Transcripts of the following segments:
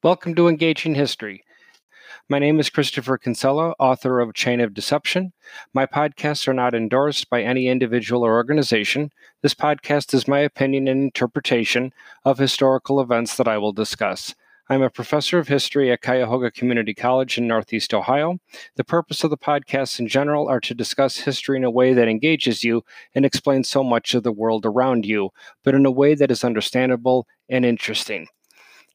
Welcome to Engaging History. My name is Christopher Kinsella, author of Chain of Deception. My podcasts are not endorsed by any individual or organization. This podcast is my opinion and interpretation of historical events that I will discuss. I'm a professor of history at Cuyahoga Community College in Northeast Ohio. The purpose of the podcasts in general are to discuss history in a way that engages you and explains so much of the world around you, but in a way that is understandable and interesting.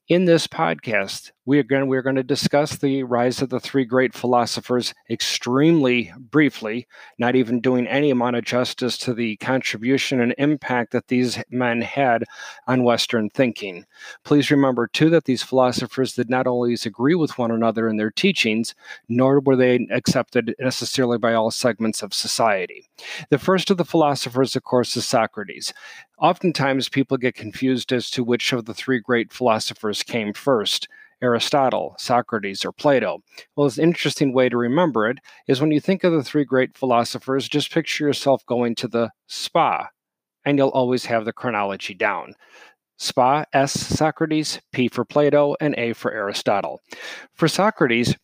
In this podcast, we are going, we're going to discuss the rise of the three great philosophers extremely briefly, not even doing any amount of justice to the contribution and impact that these men had on Western thinking. Please remember, too, that these philosophers did not always agree with one another in their teachings, nor were they accepted necessarily by all segments of society. The first of the philosophers, of course, is Socrates. Oftentimes, people get confused as to which of the three great philosophers came first. Aristotle, Socrates, or Plato. Well, an interesting way to remember it is when you think of the three great philosophers, just picture yourself going to the spa, and you'll always have the chronology down. Spa, S, Socrates, P for Plato, and A for Aristotle. For Socrates,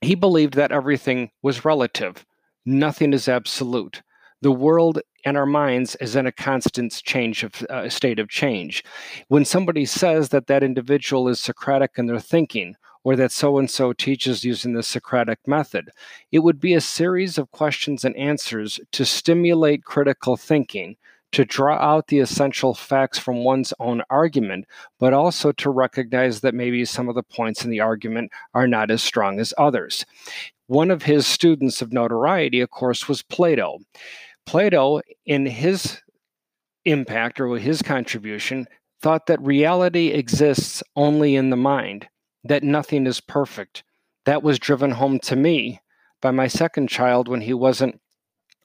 he believed that everything was relative, nothing is absolute. The world and our minds is in a constant change of uh, state of change. When somebody says that that individual is Socratic in their thinking, or that so and so teaches using the Socratic method, it would be a series of questions and answers to stimulate critical thinking, to draw out the essential facts from one's own argument, but also to recognize that maybe some of the points in the argument are not as strong as others. One of his students of notoriety, of course, was Plato. Plato, in his impact or his contribution, thought that reality exists only in the mind, that nothing is perfect. That was driven home to me by my second child when he wasn't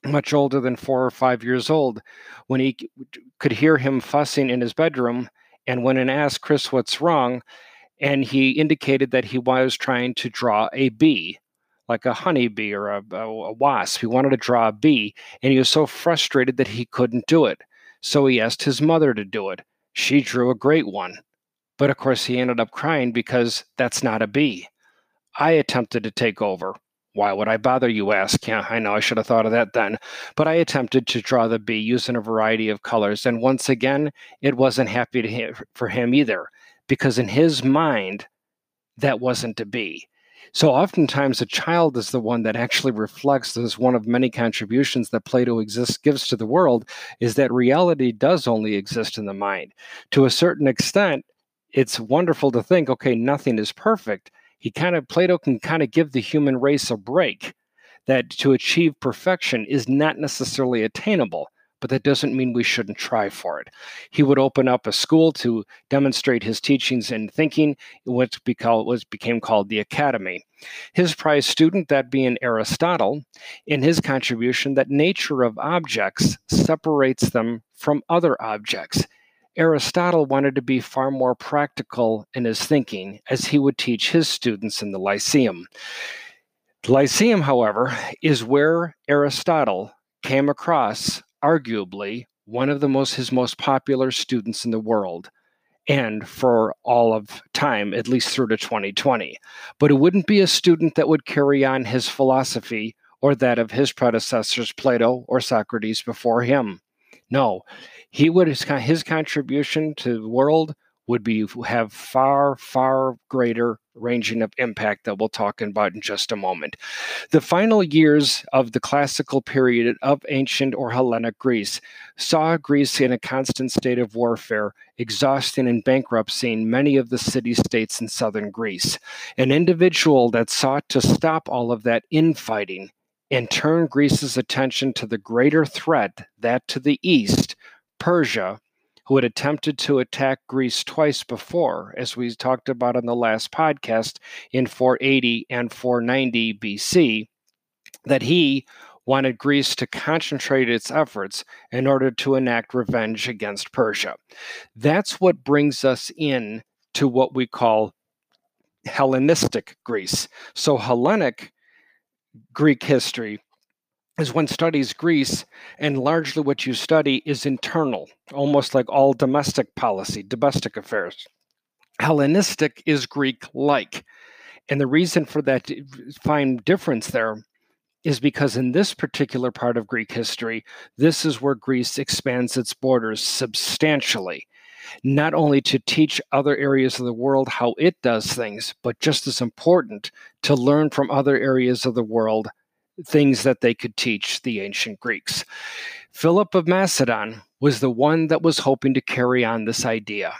much older than four or five years old, when he could hear him fussing in his bedroom. And when I asked Chris, what's wrong? And he indicated that he was trying to draw a bee like a honeybee or a, a, wasp. He wanted to draw a bee, and he was so frustrated that he couldn't do it. So he asked his mother to do it. She drew a great one. But of course, he ended up crying because that's not a bee. I attempted to take over. Why would I bother, you ask? Yeah, I know I should have thought of that then. But I attempted to draw the bee using a variety of colors. And once again, it wasn't happy him, for him either, because in his mind, that wasn't a bee. So oftentimes a child is the one that actually reflects as one of many contributions that Plato exists gives to the world is that reality does only exist in the mind. To a certain extent, it's wonderful to think, okay, nothing is perfect. He kind of Plato can kind of give the human race a break that to achieve perfection is not necessarily attainable but that doesn't mean we shouldn't try for it. He would open up a school to demonstrate his teachings and thinking, what became called the Academy. His prize student, that being Aristotle, in his contribution that nature of objects separates them from other objects. Aristotle wanted to be far more practical in his thinking as he would teach his students in the Lyceum. The Lyceum, however, is where Aristotle came across arguably one of the most his most popular students in the world and for all of time at least through to 2020 but it wouldn't be a student that would carry on his philosophy or that of his predecessors plato or socrates before him. No he would his contribution to the world would be have far far greater ranging of impact that we'll talk about in just a moment. The final years of the classical period of ancient or Hellenic Greece saw Greece in a constant state of warfare, exhausting and bankrupting many of the city states in southern Greece. An individual that sought to stop all of that infighting and turn Greece's attention to the greater threat, that to the east, Persia, who had attempted to attack Greece twice before, as we talked about on the last podcast in 480 and 490 BC, that he wanted Greece to concentrate its efforts in order to enact revenge against Persia. That's what brings us in to what we call Hellenistic Greece. So, Hellenic Greek history is one studies Greece, and largely what you study is internal, almost like all domestic policy, domestic affairs. Hellenistic is Greek like. And the reason for that fine difference there is because in this particular part of Greek history, this is where Greece expands its borders substantially, not only to teach other areas of the world how it does things, but just as important, to learn from other areas of the world things that they could teach the ancient Greeks. Philip of Macedon was the one that was hoping to carry on this idea.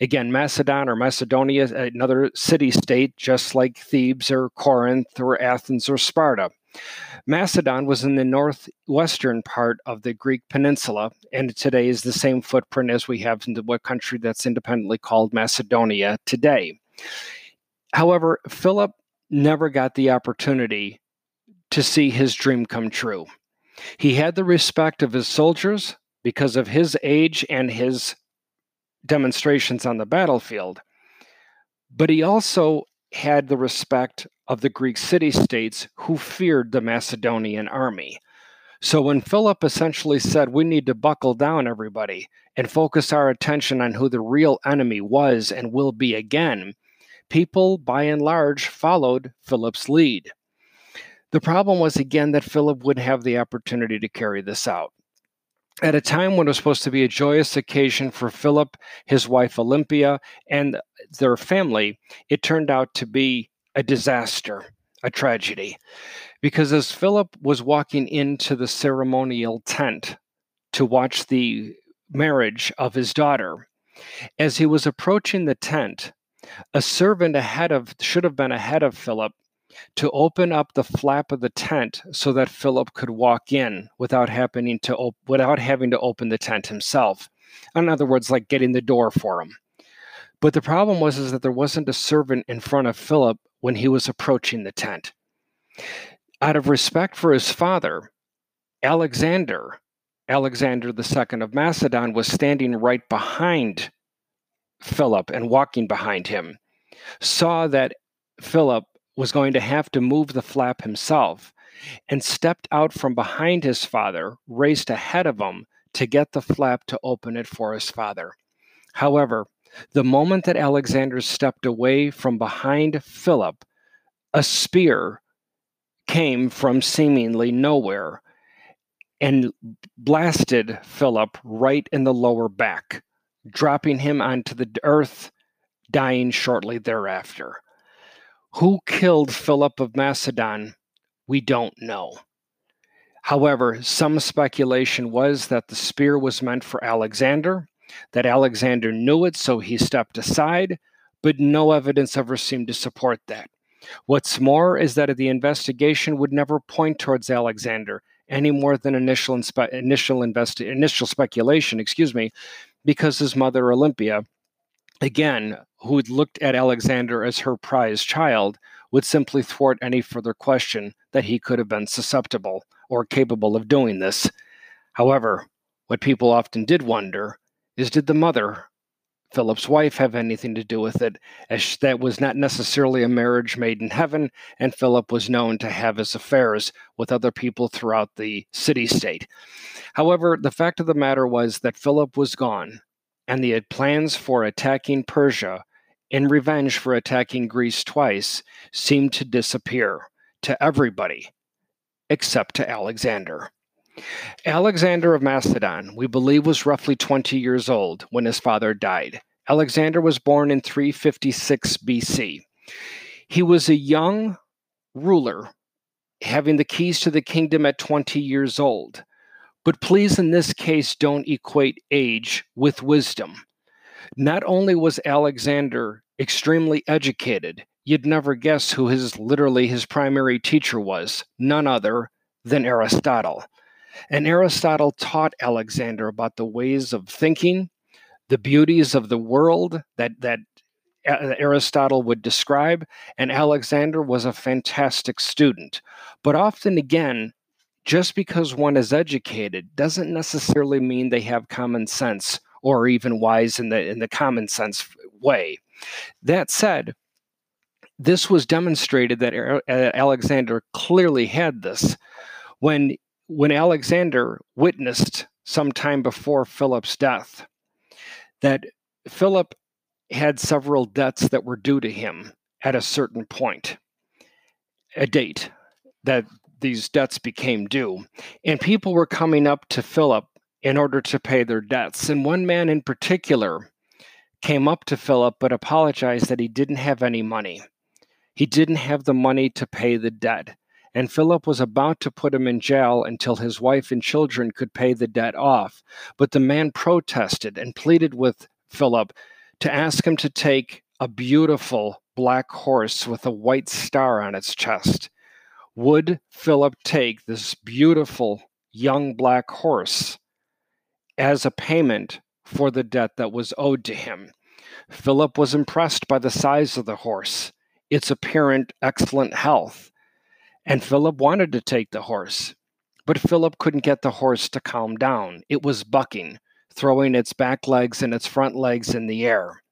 Again, Macedon or Macedonia, another city state, just like Thebes or Corinth or Athens or Sparta. Macedon was in the northwestern part of the Greek peninsula, and today is the same footprint as we have in the what country that's independently called Macedonia today. However, Philip never got the opportunity to see his dream come true. He had the respect of his soldiers because of his age and his demonstrations on the battlefield, but he also had the respect of the Greek city states who feared the Macedonian army. So when Philip essentially said, We need to buckle down, everybody, and focus our attention on who the real enemy was and will be again, people by and large followed Philip's lead. The problem was again that Philip would have the opportunity to carry this out. At a time when it was supposed to be a joyous occasion for Philip, his wife Olympia, and their family, it turned out to be a disaster, a tragedy. Because as Philip was walking into the ceremonial tent to watch the marriage of his daughter, as he was approaching the tent, a servant ahead of should have been ahead of Philip to open up the flap of the tent so that Philip could walk in without happening to op- without having to open the tent himself. In other words, like getting the door for him. But the problem was is that there wasn't a servant in front of Philip when he was approaching the tent. Out of respect for his father, Alexander, Alexander II of Macedon, was standing right behind Philip and walking behind him, saw that Philip was going to have to move the flap himself and stepped out from behind his father, raced ahead of him to get the flap to open it for his father. However, the moment that Alexander stepped away from behind Philip, a spear came from seemingly nowhere and blasted Philip right in the lower back, dropping him onto the earth, dying shortly thereafter. Who killed Philip of Macedon? We don't know. However, some speculation was that the spear was meant for Alexander, that Alexander knew it, so he stepped aside, but no evidence ever seemed to support that. What's more is that the investigation would never point towards Alexander any more than initial inspe- initial initial speculation, excuse me, because his mother Olympia again, who had looked at Alexander as her prized child, would simply thwart any further question that he could have been susceptible or capable of doing this. However, what people often did wonder is did the mother, Philip's wife, have anything to do with it, as that was not necessarily a marriage made in heaven, and Philip was known to have his affairs with other people throughout the city state. However, the fact of the matter was that Philip was gone, and the plans for attacking Persia in revenge for attacking Greece twice seemed to disappear to everybody except to Alexander. Alexander of Macedon, we believe, was roughly 20 years old when his father died. Alexander was born in 356 BC. He was a young ruler, having the keys to the kingdom at 20 years old. But please, in this case, don't equate age with wisdom. Not only was Alexander extremely educated, you'd never guess who his literally his primary teacher was, none other than Aristotle. And Aristotle taught Alexander about the ways of thinking, the beauties of the world that that uh, Aristotle would describe, and Alexander was a fantastic student. But often again, just because one is educated doesn't necessarily mean they have common sense or even wise in the in the common sense way. That said, this was demonstrated that uh, Alexander clearly had this when when Alexander witnessed sometime before Philip's death that Philip had several debts that were due to him at a certain point, a date that these debts became due. And people were coming up to Philip in order to pay their debts. And one man in particular came up to Philip but apologized that he didn't have any money. He didn't have the money to pay the debt. And Philip was about to put him in jail until his wife and children could pay the debt off. But the man protested and pleaded with Philip to ask him to take a beautiful black horse with a white star on its chest. Would Philip take this beautiful young black horse as a payment for the debt that was owed to him? Philip was impressed by the size of the horse, its apparent excellent health, and Philip wanted to take the horse. But Philip couldn't get the horse to calm down. It was bucking, throwing its back legs and its front legs in the air.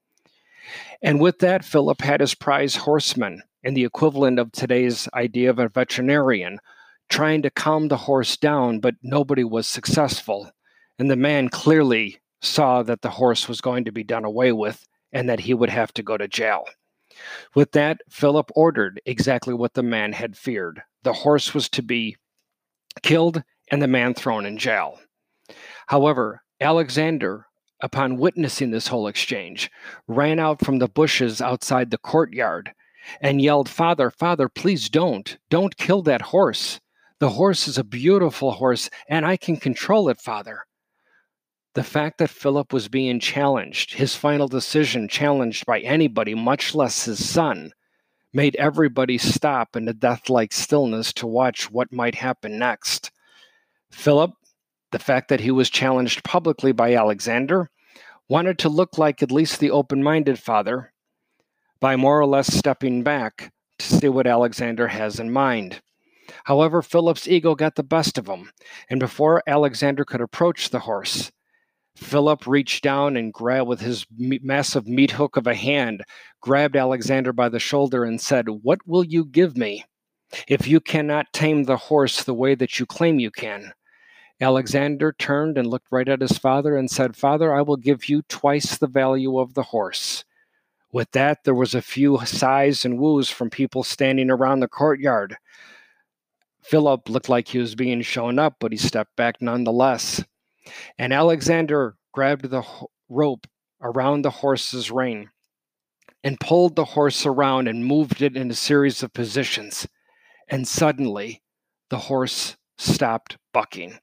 And with that, Philip had his prize horseman, and the equivalent of today's idea of a veterinarian, trying to calm the horse down, but nobody was successful. And the man clearly saw that the horse was going to be done away with and that he would have to go to jail. With that, Philip ordered exactly what the man had feared. The horse was to be killed and the man thrown in jail. However, Alexander upon witnessing this whole exchange, ran out from the bushes outside the courtyard and yelled, Father, Father, please don't. Don't kill that horse. The horse is a beautiful horse, and I can control it, Father. The fact that Philip was being challenged, his final decision challenged by anybody, much less his son, made everybody stop in a death like stillness to watch what might happen next. Philip the fact that he was challenged publicly by Alexander wanted to look like at least the open minded father by more or less stepping back to see what Alexander has in mind. However, Philip's ego got the best of him, and before Alexander could approach the horse, Philip reached down and grabbed with his massive meat hook of a hand, grabbed Alexander by the shoulder and said, What will you give me if you cannot tame the horse the way that you claim you can? Alexander turned and looked right at his father and said, Father, I will give you twice the value of the horse. With that, there was a few sighs and woos from people standing around the courtyard. Philip looked like he was being shown up, but he stepped back nonetheless. And Alexander grabbed the rope around the horse's rein and pulled the horse around and moved it in a series of positions. And suddenly, the horse stopped bucking.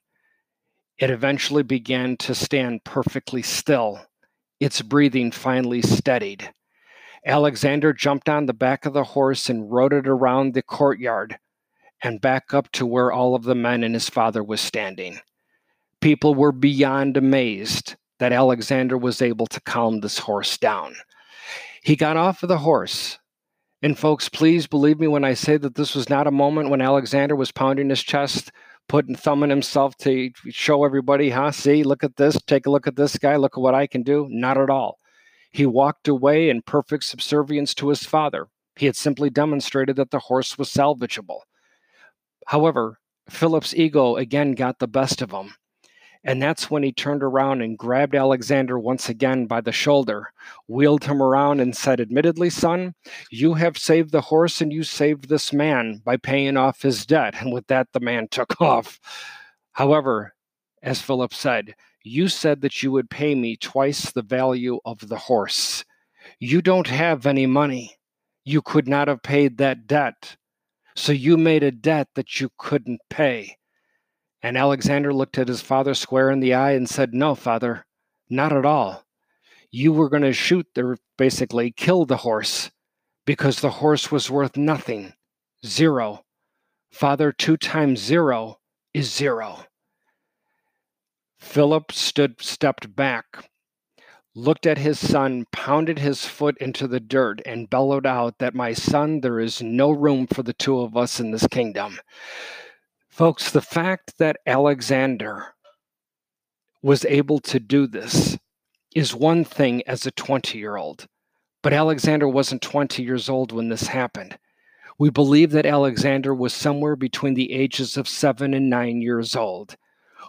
It eventually began to stand perfectly still. Its breathing finally steadied. Alexander jumped on the back of the horse and rode it around the courtyard and back up to where all of the men and his father was standing. People were beyond amazed that Alexander was able to calm this horse down. He got off of the horse. And, folks, please believe me when I say that this was not a moment when Alexander was pounding his chest putting thumbing himself to show everybody, huh? See, look at this, take a look at this guy, look at what I can do. Not at all. He walked away in perfect subservience to his father. He had simply demonstrated that the horse was salvageable. However, Philip's ego again got the best of him. And that's when he turned around and grabbed Alexander once again by the shoulder, wheeled him around, and said, Admittedly, son, you have saved the horse and you saved this man by paying off his debt. And with that, the man took off. However, as Philip said, you said that you would pay me twice the value of the horse. You don't have any money. You could not have paid that debt. So you made a debt that you couldn't pay. And Alexander looked at his father square in the eye and said, No, father, not at all. You were going to shoot the, basically kill the horse because the horse was worth nothing. Zero. Father, two times zero is zero. Philip stood, stepped back, looked at his son, pounded his foot into the dirt, and bellowed out that, My son, there is no room for the two of us in this kingdom. Folks, the fact that Alexander was able to do this is one thing as a 20 year old, but Alexander wasn't 20 years old when this happened. We believe that Alexander was somewhere between the ages of seven and nine years old.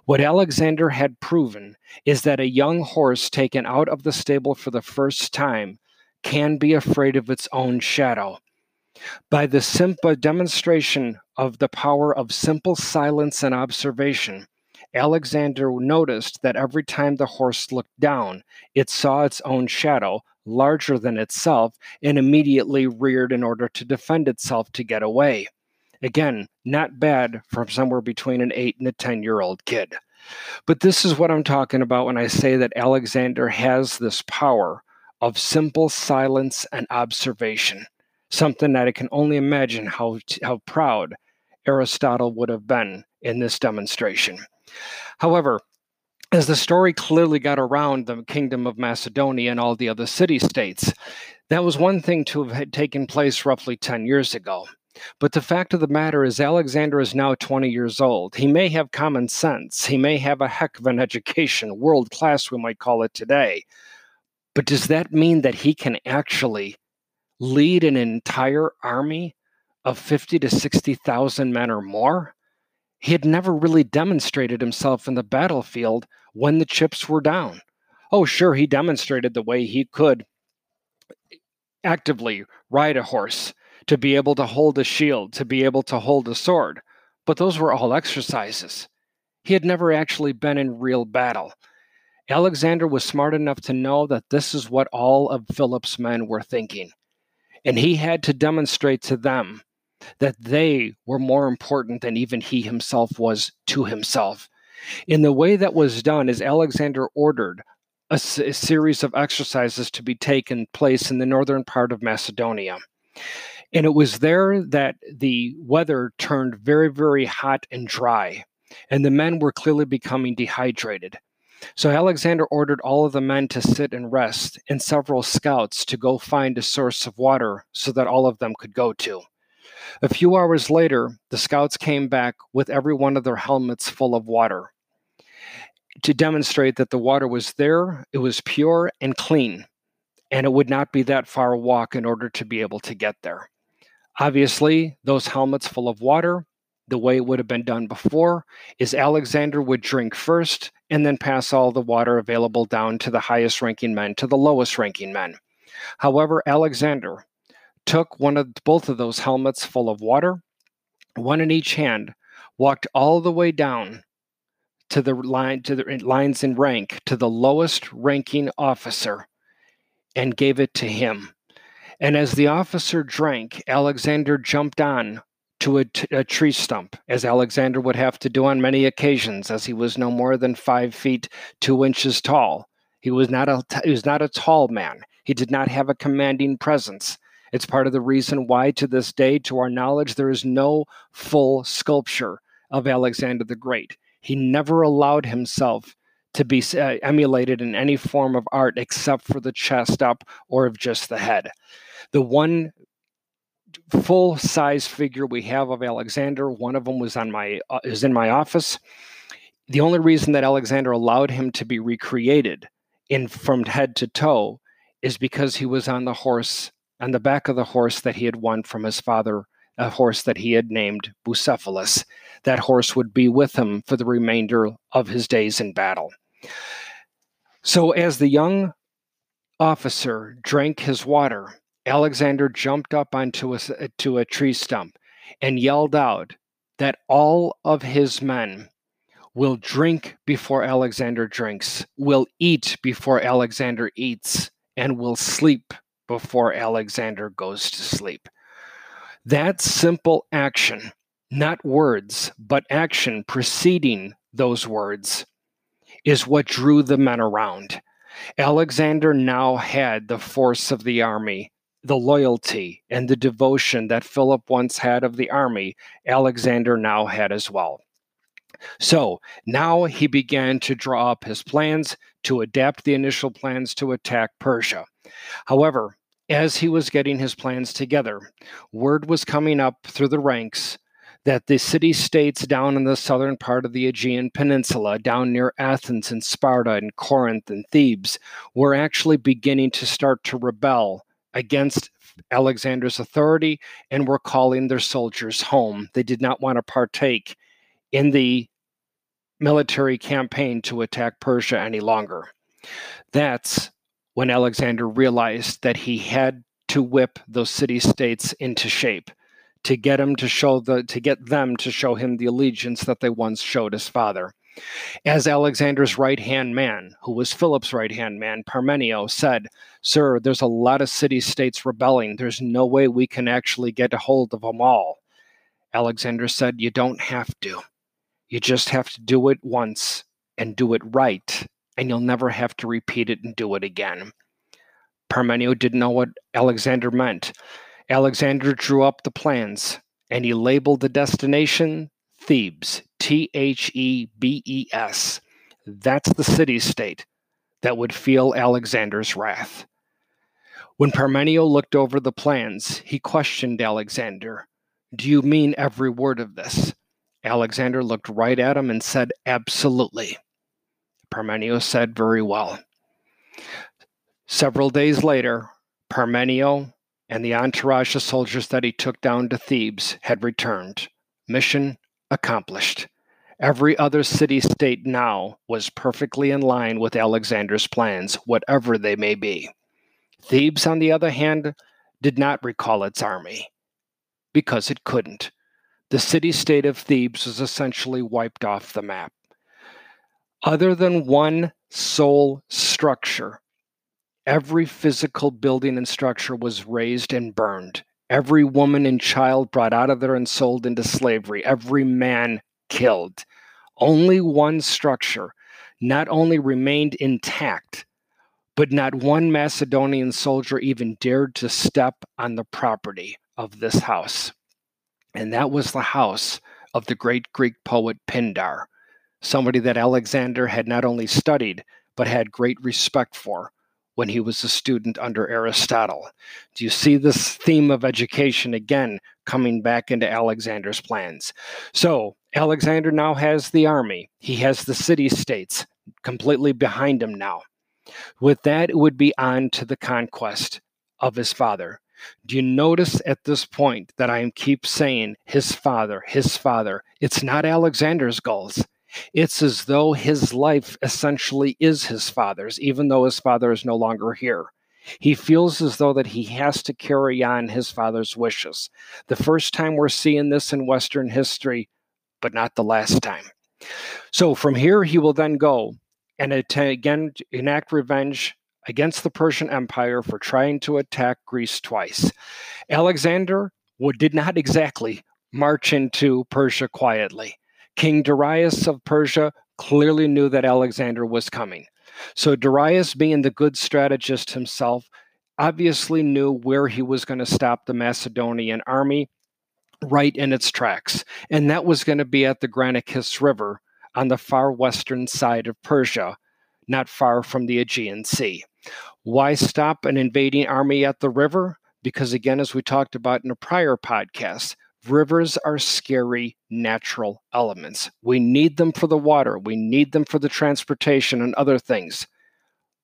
What Alexander had proven is that a young horse taken out of the stable for the first time can be afraid of its own shadow. By the simple demonstration of the power of simple silence and observation, Alexander noticed that every time the horse looked down, it saw its own shadow, larger than itself, and immediately reared in order to defend itself to get away. Again, not bad from somewhere between an 8 and a 10 year old kid. But this is what I'm talking about when I say that Alexander has this power of simple silence and observation, something that I can only imagine how, how proud Aristotle would have been in this demonstration. However, as the story clearly got around the kingdom of Macedonia and all the other city states, that was one thing to have taken place roughly 10 years ago. But the fact of the matter is, Alexander is now 20 years old. He may have common sense. He may have a heck of an education, world class, we might call it today. But does that mean that he can actually lead an entire army of 50 to 60,000 men or more? He had never really demonstrated himself in the battlefield when the chips were down. Oh, sure, he demonstrated the way he could actively ride a horse, to be able to hold a shield, to be able to hold a sword, but those were all exercises. He had never actually been in real battle. Alexander was smart enough to know that this is what all of Philip's men were thinking, and he had to demonstrate to them that they were more important than even he himself was to himself. In the way that was done is Alexander ordered a, a series of exercises to be taken place in the northern part of Macedonia. And it was there that the weather turned very, very hot and dry, and the men were clearly becoming dehydrated. So Alexander ordered all of the men to sit and rest, and several scouts to go find a source of water so that all of them could go to. A few hours later, the scouts came back with every one of their helmets full of water to demonstrate that the water was there, it was pure and clean, and it would not be that far a walk in order to be able to get there. Obviously, those helmets full of water, the way it would have been done before, is Alexander would drink first and then pass all the water available down to the highest ranking men, to the lowest ranking men. However, Alexander took one of both of those helmets full of water, one in each hand, walked all the way down to the line to the lines in rank to the lowest ranking officer and gave it to him. And as the officer drank, Alexander jumped on to a, t- a tree stump, as Alexander would have to do on many occasions, as he was no more than five feet two inches tall. He was not a he was not a tall man. He did not have a commanding presence. It's part of the reason why, to this day, to our knowledge, there is no full sculpture of Alexander the Great. He never allowed himself to be uh, emulated in any form of art except for the chest up or of just the head. The one full size figure we have of Alexander, one of them was on my uh, is in my office. The only reason that Alexander allowed him to be recreated in from head to toe is because he was on the horse on the back of the horse that he had won from his father, a horse that he had named Bucephalus. That horse would be with him for the remainder of his days in battle. So, as the young officer drank his water, Alexander jumped up onto a, to a tree stump and yelled out that all of his men will drink before Alexander drinks, will eat before Alexander eats, and will sleep before Alexander goes to sleep. That simple action, not words, but action preceding those words, is what drew the men around. Alexander now had the force of the army, the loyalty and the devotion that Philip once had of the army, Alexander now had as well. So now he began to draw up his plans to adapt the initial plans to attack Persia. However, as he was getting his plans together, word was coming up through the ranks that the city states down in the southern part of the Aegean Peninsula, down near Athens and Sparta and Corinth and Thebes, were actually beginning to start to rebel against Alexander's authority and were calling their soldiers home. They did not want to partake in the military campaign to attack Persia any longer. That's when Alexander realized that he had to whip those city states into shape to get him to show the to get them to show him the allegiance that they once showed his father. As Alexander's right hand man, who was Philip's right hand man, Parmenio, said, Sir, there's a lot of city states rebelling. There's no way we can actually get a hold of them all. Alexander said, You don't have to. You just have to do it once and do it right, and you'll never have to repeat it and do it again. Parmenio didn't know what Alexander meant. Alexander drew up the plans and he labeled the destination Thebes, T H E B E S. That's the city state that would feel Alexander's wrath. When Parmenio looked over the plans, he questioned Alexander, Do you mean every word of this? Alexander looked right at him and said, Absolutely. Parmenio said, Very well. Several days later, Parmenio and the entourage of soldiers that he took down to Thebes had returned. Mission accomplished. Every other city state now was perfectly in line with Alexander's plans, whatever they may be. Thebes, on the other hand, did not recall its army because it couldn't. The city state of Thebes was essentially wiped off the map. Other than one sole structure, every physical building and structure was razed and burned. Every woman and child brought out of there and sold into slavery, every man killed. Only one structure not only remained intact, but not one Macedonian soldier even dared to step on the property of this house. And that was the house of the great Greek poet Pindar, somebody that Alexander had not only studied, but had great respect for when he was a student under Aristotle. Do you see this theme of education again coming back into Alexander's plans? So, Alexander now has the army, he has the city states completely behind him now. With that, it would be on to the conquest of his father. Do you notice at this point that I keep saying his father, his father? It's not Alexander's goals. It's as though his life essentially is his father's, even though his father is no longer here. He feels as though that he has to carry on his father's wishes. The first time we're seeing this in Western history, but not the last time. So from here, he will then go and again enact revenge against the Persian Empire for trying to attack Greece twice. Alexander did not exactly march into Persia quietly. King Darius of Persia clearly knew that Alexander was coming. So Darius, being the good strategist himself, obviously knew where he was going to stop the Macedonian army right in its tracks. And that was going to be at the Granicus River on the far western side of Persia, not far from the Aegean Sea. Why stop an invading army at the river? Because, again, as we talked about in a prior podcast, Rivers are scary natural elements. We need them for the water, we need them for the transportation and other things.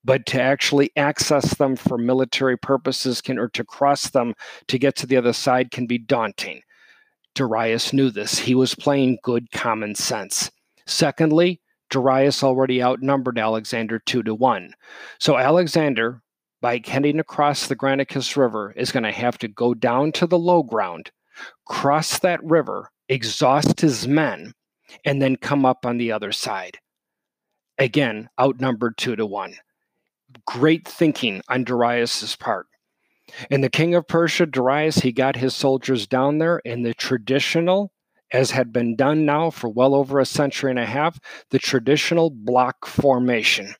But to actually access them for military purposes can, or to cross them to get to the other side can be daunting. Darius knew this. He was playing good common sense. Secondly, Darius already outnumbered Alexander two to one. So Alexander, by heading across the Granicus River, is going to have to go down to the low ground cross that river, exhaust his men, and then come up on the other side. Again, outnumbered two to one. Great thinking on Darius's part. And the king of Persia, Darius, he got his soldiers down there in the traditional, as had been done now for well over a century and a half, the traditional block formation.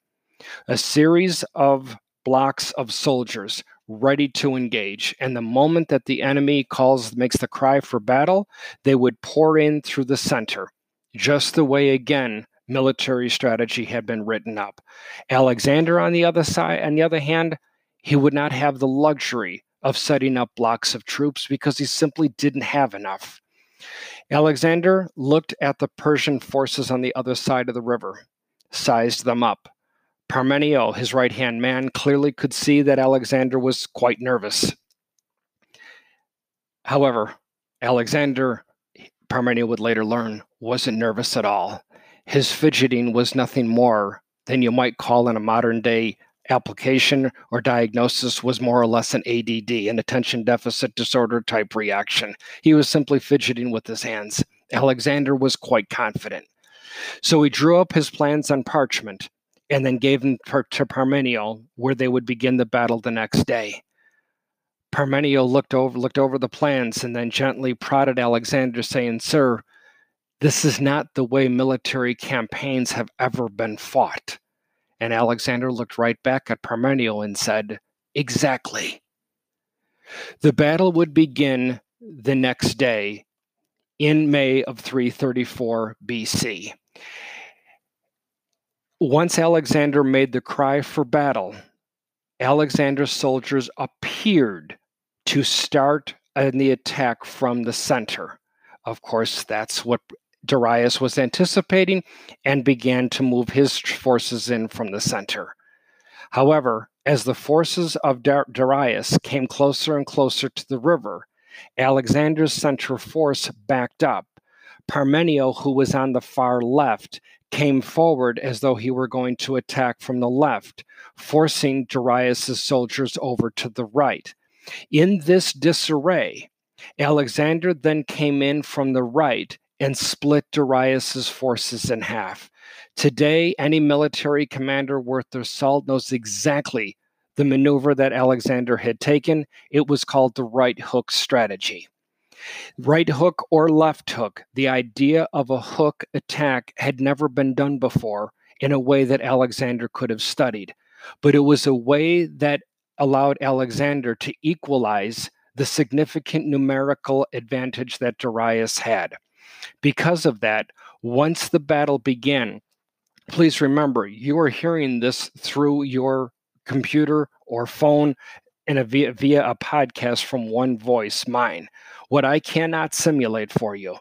A series of blocks of soldiers ready to engage. And the moment that the enemy calls, makes the cry for battle, they would pour in through the center, just the way, again, military strategy had been written up. Alexander, on the other side, on the other hand, he would not have the luxury of setting up blocks of troops because he simply didn't have enough. Alexander looked at the Persian forces on the other side of the river, sized them up, Parmenio, his right hand man, clearly could see that Alexander was quite nervous. However, Alexander, Parmenio would later learn, wasn't nervous at all. His fidgeting was nothing more than you might call in a modern day application or diagnosis was more or less an ADD, an attention deficit disorder type reaction. He was simply fidgeting with his hands. Alexander was quite confident. So he drew up his plans on parchment and then gave them to Parmenio, where they would begin the battle the next day. Parmenio looked over looked over the plans and then gently prodded Alexander, saying, Sir, this is not the way military campaigns have ever been fought. And Alexander looked right back at Parmenio and said, Exactly. The battle would begin the next day in May of 334 BC. Once Alexander made the cry for battle, Alexander's soldiers appeared to start in the attack from the center. Of course, that's what Darius was anticipating and began to move his forces in from the center. However, as the forces of Darius came closer and closer to the river, Alexander's center force backed up. Parmenio, who was on the far left, came forward as though he were going to attack from the left, forcing Darius's soldiers over to the right. In this disarray, Alexander then came in from the right and split Darius's forces in half. Today, any military commander worth their salt knows exactly the maneuver that Alexander had taken. It was called the right hook strategy. Right hook or left hook, the idea of a hook attack had never been done before in a way that Alexander could have studied. But it was a way that allowed Alexander to equalize the significant numerical advantage that Darius had. Because of that, once the battle began, please remember you are hearing this through your computer or phone and a via, via a podcast from one voice, mine. What I cannot simulate for you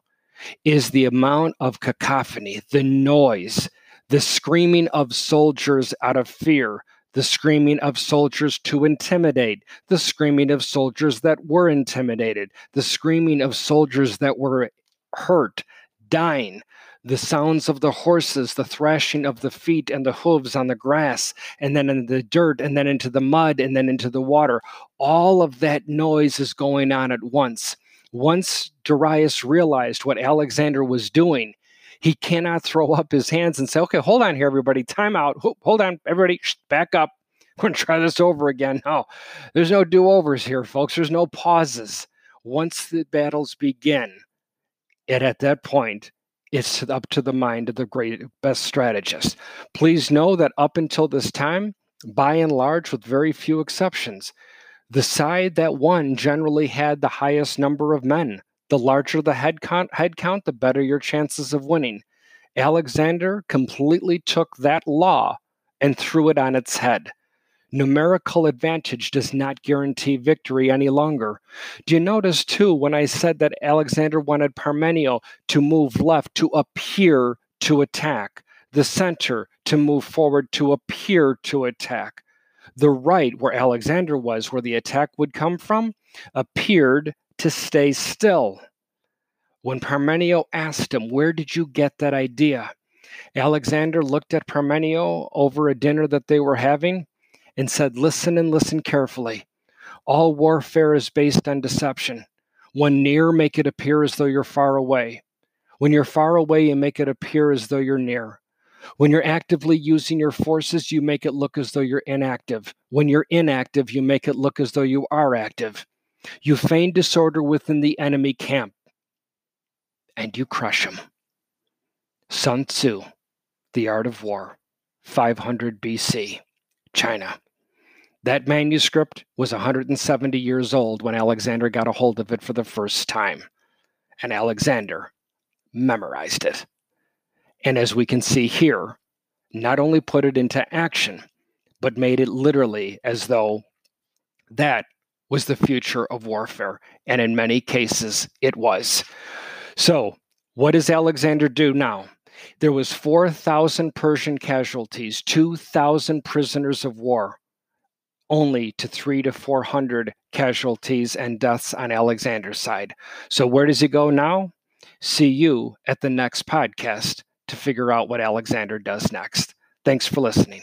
is the amount of cacophony, the noise, the screaming of soldiers out of fear, the screaming of soldiers to intimidate, the screaming of soldiers that were intimidated, the screaming of soldiers that were hurt, dying, the sounds of the horses, the thrashing of the feet and the hooves on the grass, and then in the dirt, and then into the mud, and then into the water. All of that noise is going on at once. Once Darius realized what Alexander was doing, he cannot throw up his hands and say, okay, hold on here, everybody, time out. Hold on, everybody, back up. We're going to try this over again. No, there's no do overs here, folks. There's no pauses. Once the battles begin, and at that point, it's up to the mind of the great best strategist. Please know that up until this time, by and large, with very few exceptions, the side that won generally had the highest number of men. The larger the head count, the better your chances of winning. Alexander completely took that law and threw it on its head numerical advantage does not guarantee victory any longer. Do you notice, too, when I said that Alexander wanted Parmenio to move left to appear to attack, the center to move forward to appear to attack? The right, where Alexander was, where the attack would come from, appeared to stay still. When Parmenio asked him, Where did you get that idea? Alexander looked at Parmenio over a dinner that they were having and said, Listen and listen carefully. All warfare is based on deception. When near, make it appear as though you're far away. When you're far away, you make it appear as though you're near. When you're actively using your forces, you make it look as though you're inactive. When you're inactive, you make it look as though you are active. You feign disorder within the enemy camp, and you crush him. Sun Tzu, The Art of War, 500 BC, China. That manuscript was 170 years old when Alexander got a hold of it for the first time. And Alexander memorized it. And as we can see here, not only put it into action, but made it literally as though that was the future of warfare. And in many cases, it was. So, what does Alexander do now? There was 4,000 Persian casualties, 2,000 prisoners of war only to three to 400 casualties and deaths on Alexander's side. So, where does he go now? See you at the next podcast to figure out what Alexander does next. Thanks for listening.